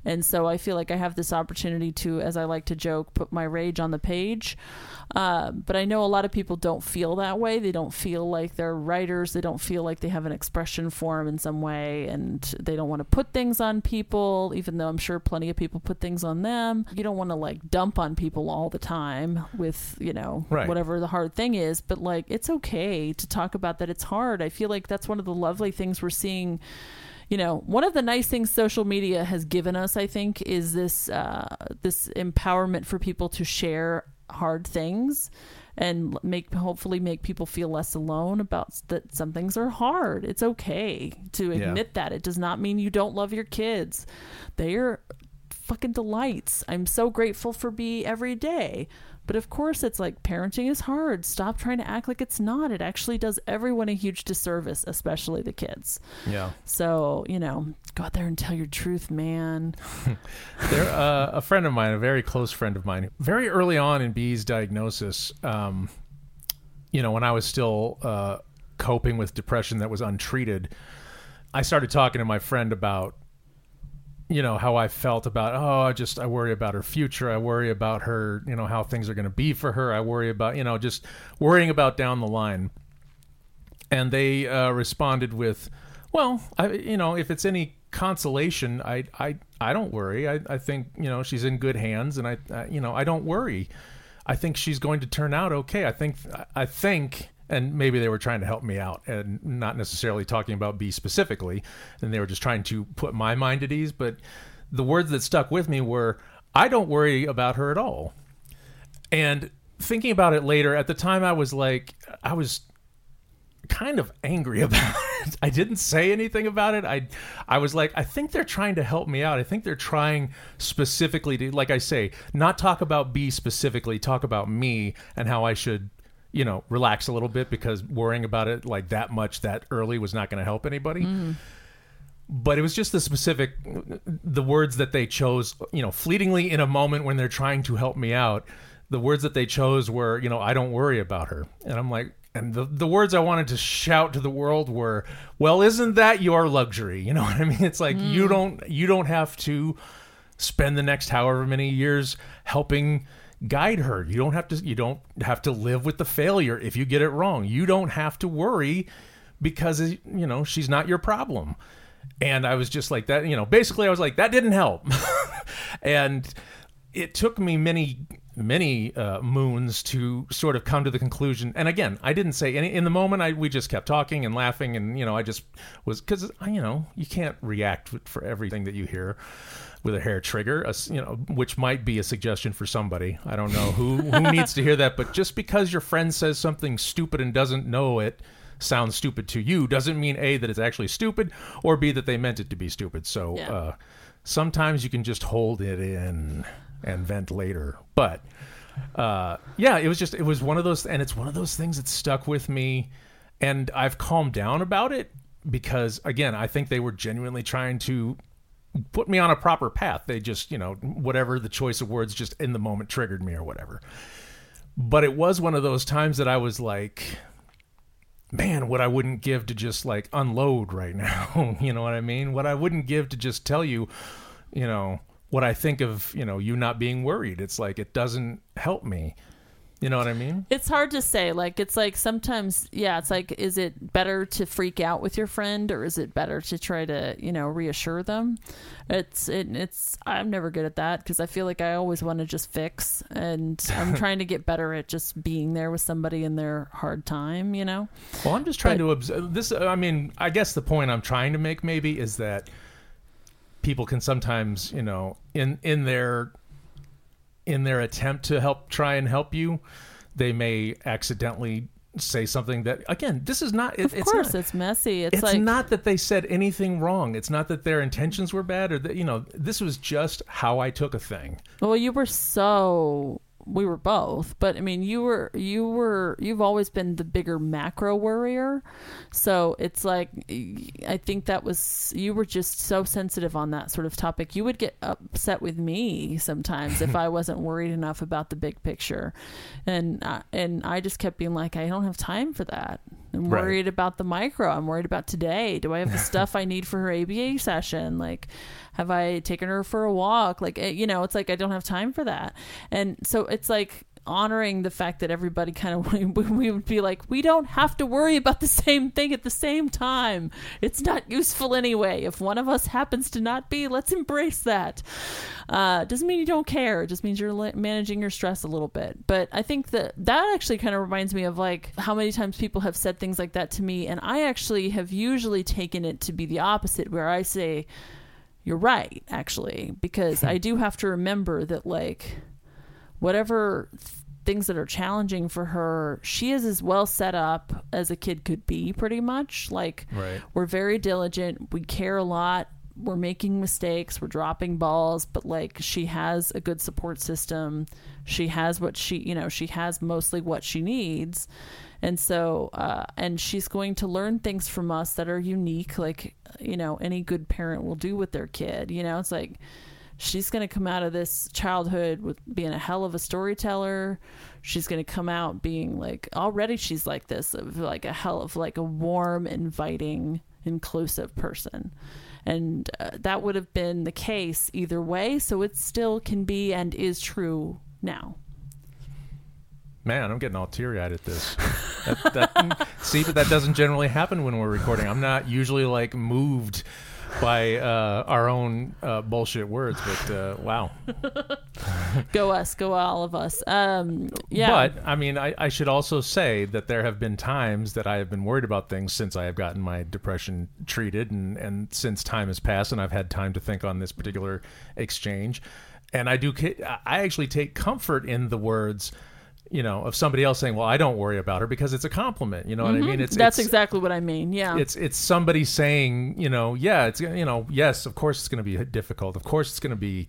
And so I feel like I have this opportunity to, as I like to joke, put my rage on the page. Uh, but I know a lot of people don't feel that way. They don't feel like they're writers. They don't feel like they have an expression form in some way, and they don't want to put things on people, even though I'm sure plenty of people put things on them. You don't want to like dump on people all the time with, you know, Right. whatever the hard thing is, but like it's okay to talk about that it's hard. I feel like that's one of the lovely things we're seeing you know one of the nice things social media has given us i think is this uh, this empowerment for people to share hard things and make hopefully make people feel less alone about that some things are hard it's okay to Yeah. admit that it does not mean you don't love your kids they are fucking delights. I'm so grateful for b every day. But of course it's like parenting is hard. Stop trying to act like it's not. It actually does everyone a huge disservice especially the kids. Yeah. so, you know, go out there and tell your truth, man. There, uh, a friend of mine, a very close friend of mine, very early on in B's diagnosis, um, you know, when I was still uh, coping with depression that was untreated, I started talking to my friend about, you know, how I felt about, oh, I just, I worry about her future. I worry about her, you know, how things are going to be for her. I worry about, you know, just worrying about down the line. And they uh, responded with, well, I, you know, if it's any consolation, I, I, I don't worry. I, I think, you know, she's in good hands, and I, I, you know, I don't worry. I think she's going to turn out okay. I think, I think, and maybe they were trying to help me out, and not necessarily talking about B specifically, and they were just trying to put my mind at ease. But the words that stuck with me were, I don't worry about her at all. And thinking about it later, at the time, I was like, I was kind of angry about it. I didn't say anything about it. I I was like, I think they're trying to help me out. I think they're trying specifically to like I say, not talk about B specifically, talk about me and how I should, you know, relax a little bit because worrying about it like that much that early was not going to help anybody. Mm-hmm. But it was just the specific the words that they chose, you know, fleetingly in a moment when they're trying to help me out. The words that they chose were, you know, I don't worry about her. And I'm like, and the, the words I wanted to shout to the world were, well, isn't that your luxury? You know what I mean? It's like you mm. don't you don't have to spend the next however many years helping guide her. You don't have to you don't have to live with the failure if you get it wrong. You don't have to worry because you know, she's not your problem. And I was just like that, you know, basically I was like that didn't help. and it took me many many uh, moons to sort of come to the conclusion and again i didn't say any in the moment i we just kept talking and laughing and you know i just was because you know you can't react for everything that you hear with a hair trigger a you know which might be a suggestion for somebody i don't know who who needs to hear that but just because your friend says something stupid and doesn't know it sounds stupid to you doesn't mean a that it's actually stupid or b that they meant it to be stupid so Yeah. uh sometimes you can just hold it in and vent later. But uh, yeah, it was just it was one of those, and it's one of those things that stuck with me, and I've calmed down about it because again, I think they were genuinely trying to put me on a proper path. They just you know whatever the choice of words just in the moment triggered me or whatever. But it was one of those times that I was like. Man, what I wouldn't give to just like unload right now. you know what I mean? What I wouldn't give to just tell you, you know, what I think of, you know, you not being worried. It's like it doesn't help me. You know what I mean? It's hard to say. Like, it's like sometimes, yeah, it's like, is it better to freak out with your friend or is it better to try to, you know, reassure them? It's, it, it's, I'm never good at that because I feel like I always want to just fix and I'm trying to get better at just being there with somebody in their hard time, you know? Well, I'm just trying But- to observe this. I mean, I guess the point I'm trying to make maybe is that people can sometimes, you know, in in their in their attempt to help try and help you, they may accidentally say something that again, this is not. It, Of it's course, not, it's messy. It's, it's like, not that they said anything wrong. It's not that their intentions were bad or that you know. This was just how I took a thing. Well, you were so we were both, but I mean, you were you were you've always been the bigger macro worrier. So it's like I think that was you were just so sensitive on that sort of topic. You would get upset with me sometimes if I wasn't worried enough about the big picture, and uh, and I just kept being like, I don't have time for that. I'm Right. worried about the micro. I'm worried about today. Do I have the stuff I need for her ABA session? Like, have I taken her for a walk? Like, eh, you know, it's like I don't have time for that. And so it's like honoring the fact that everybody kind of we would be like we don't have to worry about the same thing at the same time. It's not useful anyway. If one of us happens to not be let's embrace that. Uh, doesn't mean you don't care. It just means you're managing your stress a little bit. But i think that that actually kind of reminds me of like how many times people have said things like that to me. And i actually have usually taken it to be the opposite where i say you're right actually because i do have to remember that like whatever th- things that are challenging for her she is as well set up as a kid could be pretty much. Like Right. we're very diligent. We care a lot. We're making mistakes. We're dropping balls. But like she has a good support system. She has what she you know she has mostly what she needs and so uh, and she's going to learn things from us that are unique like you know any good parent will do with their kid you know? It's like she's going to come out of this childhood with being a hell of a storyteller. She's going to come out being like already she's like this of like a hell of like a warm inviting inclusive person. And uh, that would have been the case either way so it still can be and is true now Man, I'm getting all teary eyed at this. That, that, see, but that doesn't generally happen when we're recording. I'm not usually like moved by uh, our own uh, bullshit words, but uh, wow. go us go all of us um yeah But I mean, I, I should also say that there have been times that I have been worried about things since I have gotten my depression treated, and and since time has passed, and I've had time to think on this particular exchange, and I do. I actually take comfort in the words. You know, of somebody else saying, "Well, I don't worry about her," because it's a compliment. You know what I mean? It's Mm-hmm. that's it's, exactly what i mean yeah it's it's somebody saying, you know, yeah, it's you know, yes, of course it's going to be difficult. Of course it's going to be,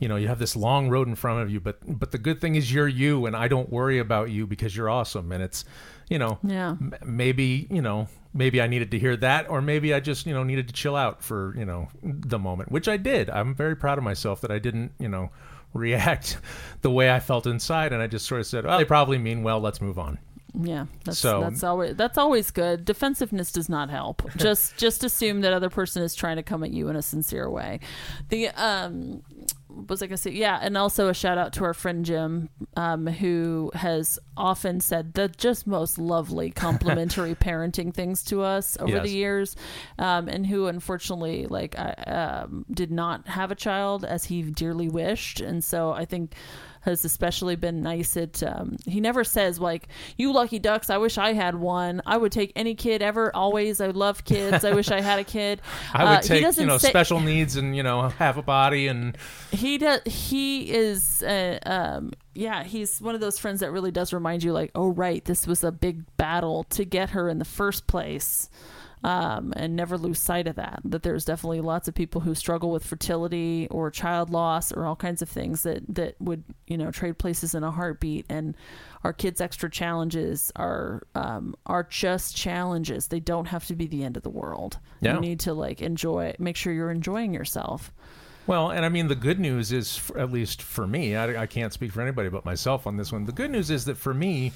you know, you have this long road in front of you, but but the good thing is you're you, and I don't worry about you because you're awesome, and it's, you know, Yeah. m- maybe you know, maybe I needed to hear that, or maybe I just you know needed to chill out for you know the moment, which I did. I'm very proud of myself that I didn't you know react the way I felt inside, and I just sort of said, well, they probably mean well. Let's move on. Yeah, that's So- that's always that's always good. Defensiveness does not help. just just assume that other person is trying to come at you in a sincere way. The um was I gonna say? Yeah, and also a shout out to our friend Jim, um, who has often said the just most lovely complimentary parenting things to us over Yes. the years, um, and who unfortunately like I, um, did not have a child as he dearly wished, and so I think has especially been nice. At um, he never says like you lucky ducks i wish i had one. I would take any kid ever always. I love kids. I wish i had a kid. I would Uh, he take you know say- special needs and you know have a body and he does he is uh, um yeah he's one of those friends that really does remind you like oh right this was a big battle to get her in the first place um, and never lose sight of that that there's definitely lots of people who struggle with fertility or child loss or all kinds of things that that would you know trade places in a heartbeat and our kids extra challenges are um, are just challenges they don't have to be the end of the world Yeah. you need to like enjoy make sure you're enjoying yourself Well, and I mean, the good news is, at least for me, I, I can't speak for anybody but myself on this one. The good news is that for me,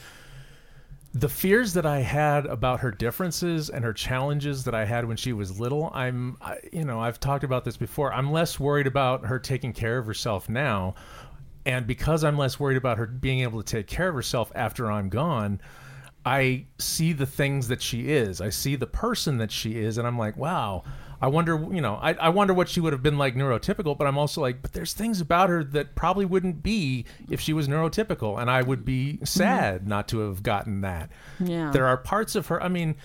the fears that I had about her differences and her challenges that I had when she was little, I'm, I, you know, I've talked about this before. I'm less worried about her taking care of herself now. And because I'm less worried about her being able to take care of herself after I'm gone, I see the things that she is. I see the person that she is, and I'm like, wow. I wonder, you know, I, I wonder what she would have been like neurotypical, but I'm also like, but there's things about her that probably wouldn't be if she was neurotypical, and I would be sad not to have gotten that. yeah There are parts of her, I mean,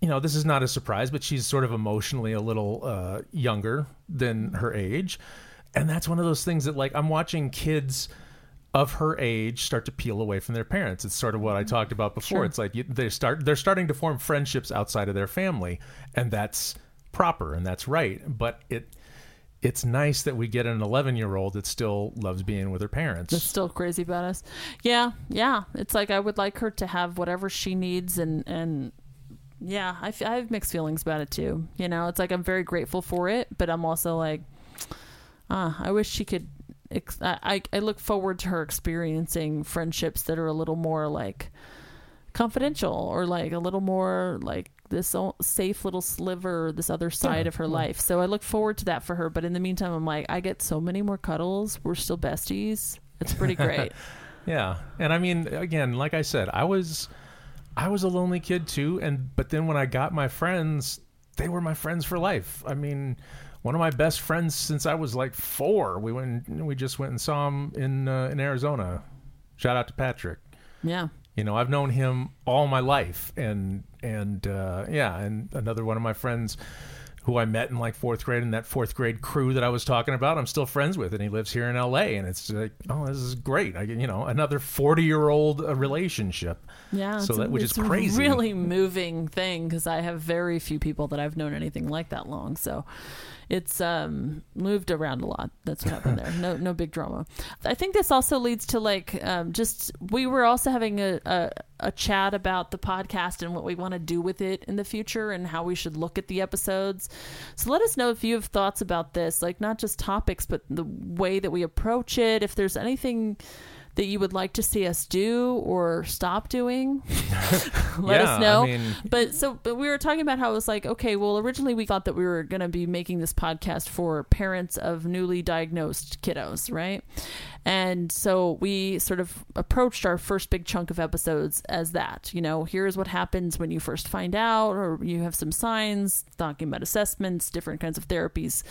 you know, this is not a surprise, but she's sort of emotionally a little uh, younger than her age. And that's one of those things that, like, I'm watching kids of her age start to peel away from their parents. It's sort of what I talked about before. Sure. It's like you, they start they're starting to form friendships outside of their family, and that's proper and that's right. But it it's nice that we get an 11 year old that still loves being with her parents. That's still crazy about us. Yeah, yeah. It's like I would like her to have whatever she needs, and and yeah, I, f- I have mixed feelings about it too. You know, it's like I'm very grateful for it, but I'm also like, ah, I wish she could. Ex- I I look forward to her experiencing friendships that are a little more like confidential or like a little more like this safe little sliver, this other side Yeah, of her well- life. So I look forward to that for her. But in the meantime, I'm like, I get so many more cuddles. We're still besties. It's pretty great. Yeah, and I mean, again, like I said, I was, I was a lonely kid too, and but then when I got my friends, they were my friends for life. I mean, one of my best friends since I was like four. We went, we just went and saw him in uh, in Arizona. Shout out to Patrick. yeah. You know, I've known him all my life, and and uh, yeah, and another one of my friends who I met in like fourth grade in that fourth grade crew that I was talking about. I'm still friends with, and he lives here in L.A. And it's like, oh, this is great. I get you know another 40 year old uh, relationship. Yeah, So that- which is crazy. really moving thing because I have very few people that I've known anything like that long. So it's um, moved around a lot. That's what happened there. No, no big drama. I think this also leads to like um, just we were also having a, a a chat about the podcast and what we want to do with it in the future and how we should look at the episodes. So let us know if you have thoughts about this, like not just topics, but the way that we approach it. If there's anything that you would like to see us do or stop doing, let Yeah, us know. I mean, but so, but we were talking about how it was like, okay, well, originally we thought that we were going to be making this podcast for parents of newly diagnosed kiddos, right? And so we sort of approached our first big chunk of episodes as that. You know, here's what happens when you first find out, or you have some signs, talking about assessments, different kinds of therapies,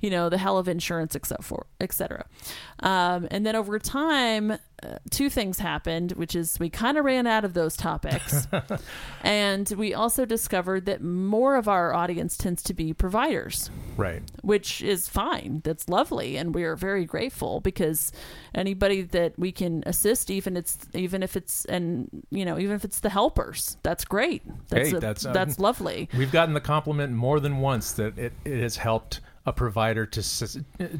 you know, the hell of insurance, et cetera. Et cetera. Um, and then over time, uh, two things happened, which is we kind of ran out of those topics. and we also discovered that more of our audience tends to be providers right. which is fine. That's lovely, and we are very grateful because anybody that we can assist, even it's even if it's and you know even if it's the helpers, that's great. That's Hey, a- that's, um, that's lovely. We've gotten the compliment more than once that it, it has helped a provider to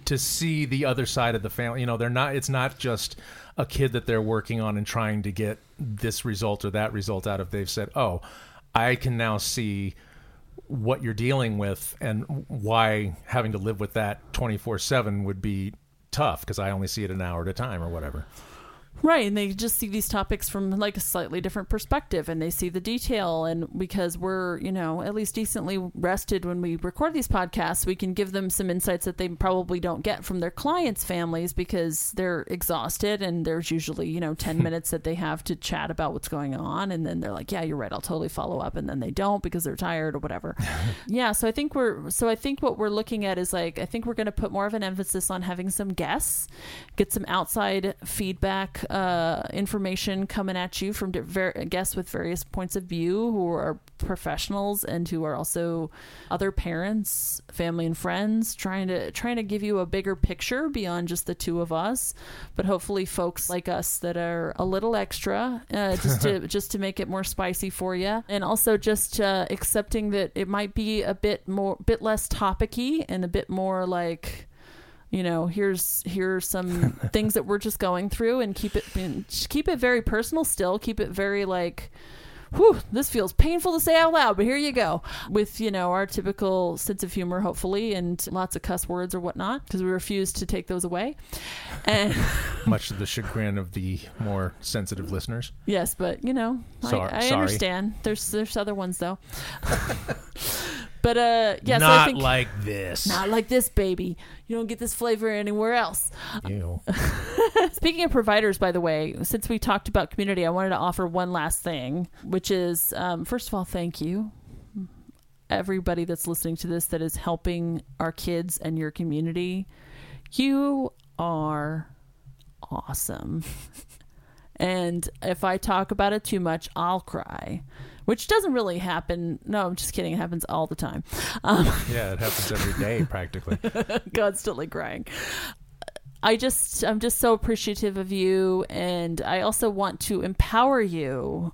to see the other side of the family. You know, they're not. It's not just a kid that they're working on and trying to get this result or that result out of. They've said, "Oh, I can now see." what you're dealing with and why having to live with that 24/7 would be tough because I only see it an hour at a time or whatever. Right, and they just see these topics from like a slightly different perspective and they see the detail and because we're, you know, at least decently rested when we record these podcasts, we can give them some insights that they probably don't get from their clients' families because they're exhausted and there's usually, you know, 10 minutes that they have to chat about what's going on and then they're like, "Yeah, you're right, I'll totally follow up." And then they don't because they're tired or whatever. yeah, so I think we're so I think what we're looking at is like I think we're going to put more of an emphasis on having some guests, get some outside feedback uh, information coming at you from ver- guests with various points of view who are professionals and who are also other parents, family and friends, trying to trying to give you a bigger picture beyond just the two of us. But hopefully, folks like us that are a little extra, uh, just to just to make it more spicy for you, and also just uh, accepting that it might be a bit more, bit less topicy and a bit more like you know here's here's some things that we're just going through and keep it and keep it very personal still. Keep it very like whew this feels painful to say out loud but here you go. With you know our typical sense of humor hopefully and lots of cuss words or whatnot because we refuse to take those away. And Much to the chagrin of the more sensitive listeners. yes but you know I, I understand. There's there's other ones though but uh yeah so I Not think like this. not like this baby you don't get this flavor anywhere else Ew. Speaking of providers, by the way, since we talked about community, I wanted to offer one last thing, which is um, first of all, thank you. Everybody that's listening to this that is helping our kids and your community. You are awesome. and if I talk about it too much, I'll cry, which doesn't really happen. No, I'm just kidding. It happens all the time. Um, Yeah, it happens every day practically. constantly crying. I just I'm just so appreciative of you and I also want to empower you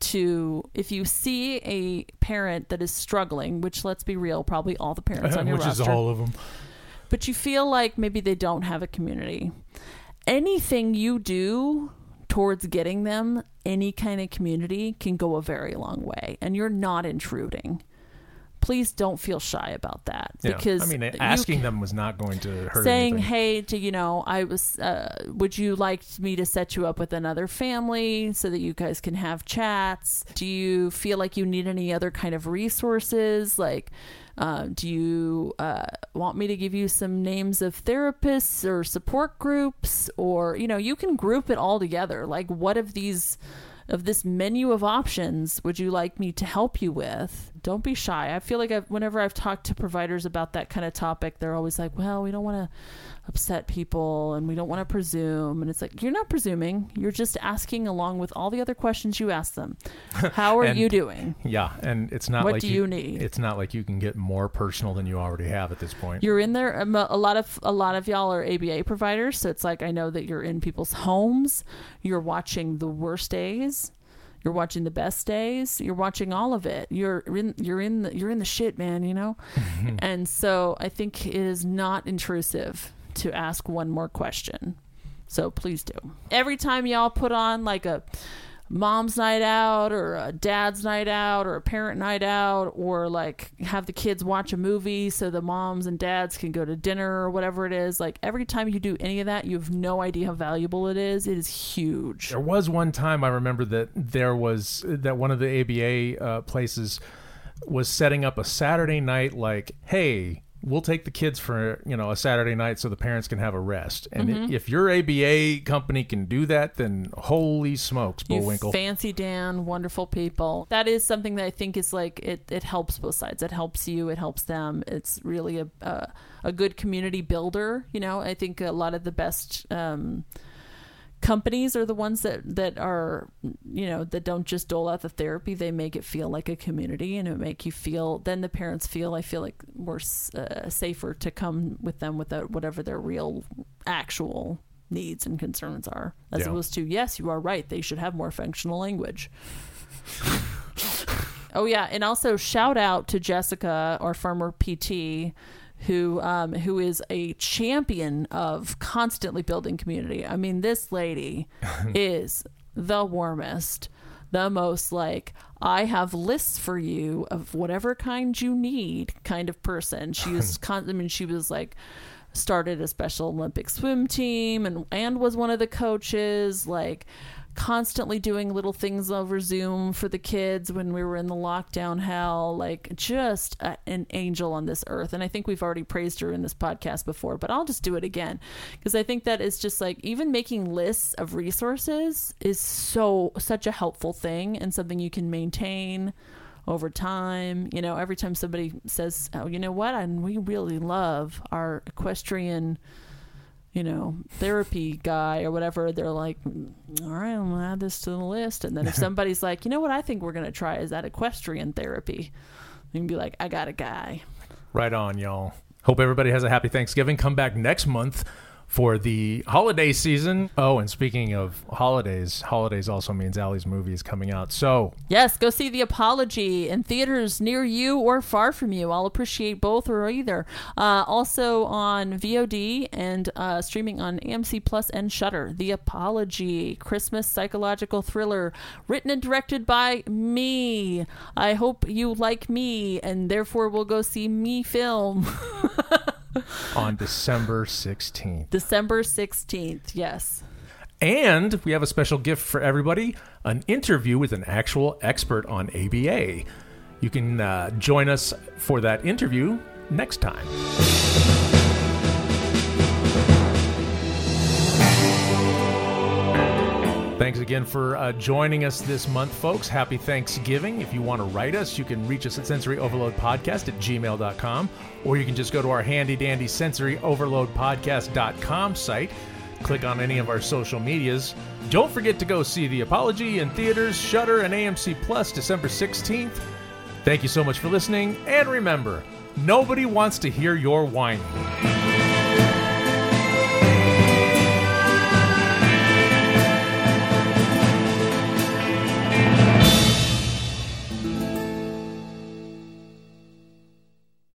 to if you see a parent that is struggling, which let's be real, probably all the parents on your Which roster. is all of them. but you feel like maybe they don't have a community. Anything you do towards getting them any kind of community can go a very long way, and you're not intruding. Please don't feel shy about that Yeah. because I mean, you asking them was not going to hurt saying anything. hey to you know i was uh, would you like me to set you up with another family so that you guys can have chats do you feel like you need any other kind of resources like uh, do you uh, want me to give you some names of therapists or support groups or you know you can group it all together like what of these of this menu of options would you like me to help you with don't be shy. I feel like I've, whenever i've talked to providers about that kind of topic they're always like well we don't want to upset people and we don't want to presume. And it's like you're not presuming. You're just asking along with all the other questions you ask them. How are And- you doing? Yeah, and it's not What like do you need? It's not like you can get more personal than you already have at this point. you're in there um, a lot of a lot of y'all are aba providers so it's like i know that you're in people's homes. You're watching the worst days you're watching the best days. You're watching all of it. You're in you're in the, you're in the shit man you know? And so i think it is not intrusive to ask one more question. So please do. Every time y'all put on like a mom's night out or a dad's night out or a parent night out or like have the kids watch a movie so the moms and dads can go to dinner or whatever it is. Like every time you do any of that you have no idea how valuable it is. It is huge. There was one time I remember that there was that one of the ABA uh, places was setting up a Saturday night like, hey, we'll take the kids for you know a Saturday night so the parents can have a rest. And Mm-hmm. if your ABA company can do that, then holy smokes, you Bullwinkle. fancy Dan, wonderful people. That is something that I think is like it. It helps both sides. It helps you. It helps them. It's really a a, a good community builder. You know, I think a lot of the best um, companies are the ones that that are you know that don't just dole out the therapy. They make it feel like a community, and it make you feel. Then the parents feel. I feel like we're uh, safer to come with them without whatever their real actual needs and concerns are as Yeah. opposed to yes you are right they should have more functional language oh yeah and also shout out to jessica our former pt who um, who is a champion of constantly building community. I mean this lady is the warmest the most like i have lists for you of whatever kind you need kind of person. She was con- i mean she was like started a special olympic swim team and and was one of the coaches like constantly doing little things over zoom for the kids when we were in the lockdown hell like just a, an angel on this earth and i think we've already praised her in this podcast before but i'll just do it again because i think that is just like even making lists of resources is so such a helpful thing and something you can maintain over time. You know, every time somebody says, "Oh, you know what? And we really love our equestrian, you know, therapy guy or whatever," they're like, "Mm, "All right, I'm gonna add this to the list." And then if somebody's like, "You know what? I think we're gonna try is that equestrian therapy," you can be like, "I got a guy." Right on, y'all. Hope everybody has a happy Thanksgiving. Come back next month for the holiday season. Oh, and speaking of holidays, holidays also means Allie's movie is coming out. So Yes, go see The Apology in theaters near you or far from you. I'll appreciate both or either. Uh, also on VOD and uh, streaming on AMC Plus and Shudder. The Apology, Christmas psychological thriller, written and directed by me. I hope you like me, and therefore will go see me film on December 16th. December sixteenth. Yes. And we have a special gift for everybody an interview with an actual expert on ABA. You can uh, join us for that interview next time. Thanks again for uh, joining us this month, folks. Happy Thanksgiving. If you want to write us, you can reach us at sensoryoverloadpodcast at gmail.com, or you can just go to our handy dandy sensoryoverloadpodcast.com site click on any of our social medias. Don't forget to go see The Apology in theaters, Shudder, and AMC Plus December 16th. Thank you so much for listening, and remember, nobody wants to hear your whining.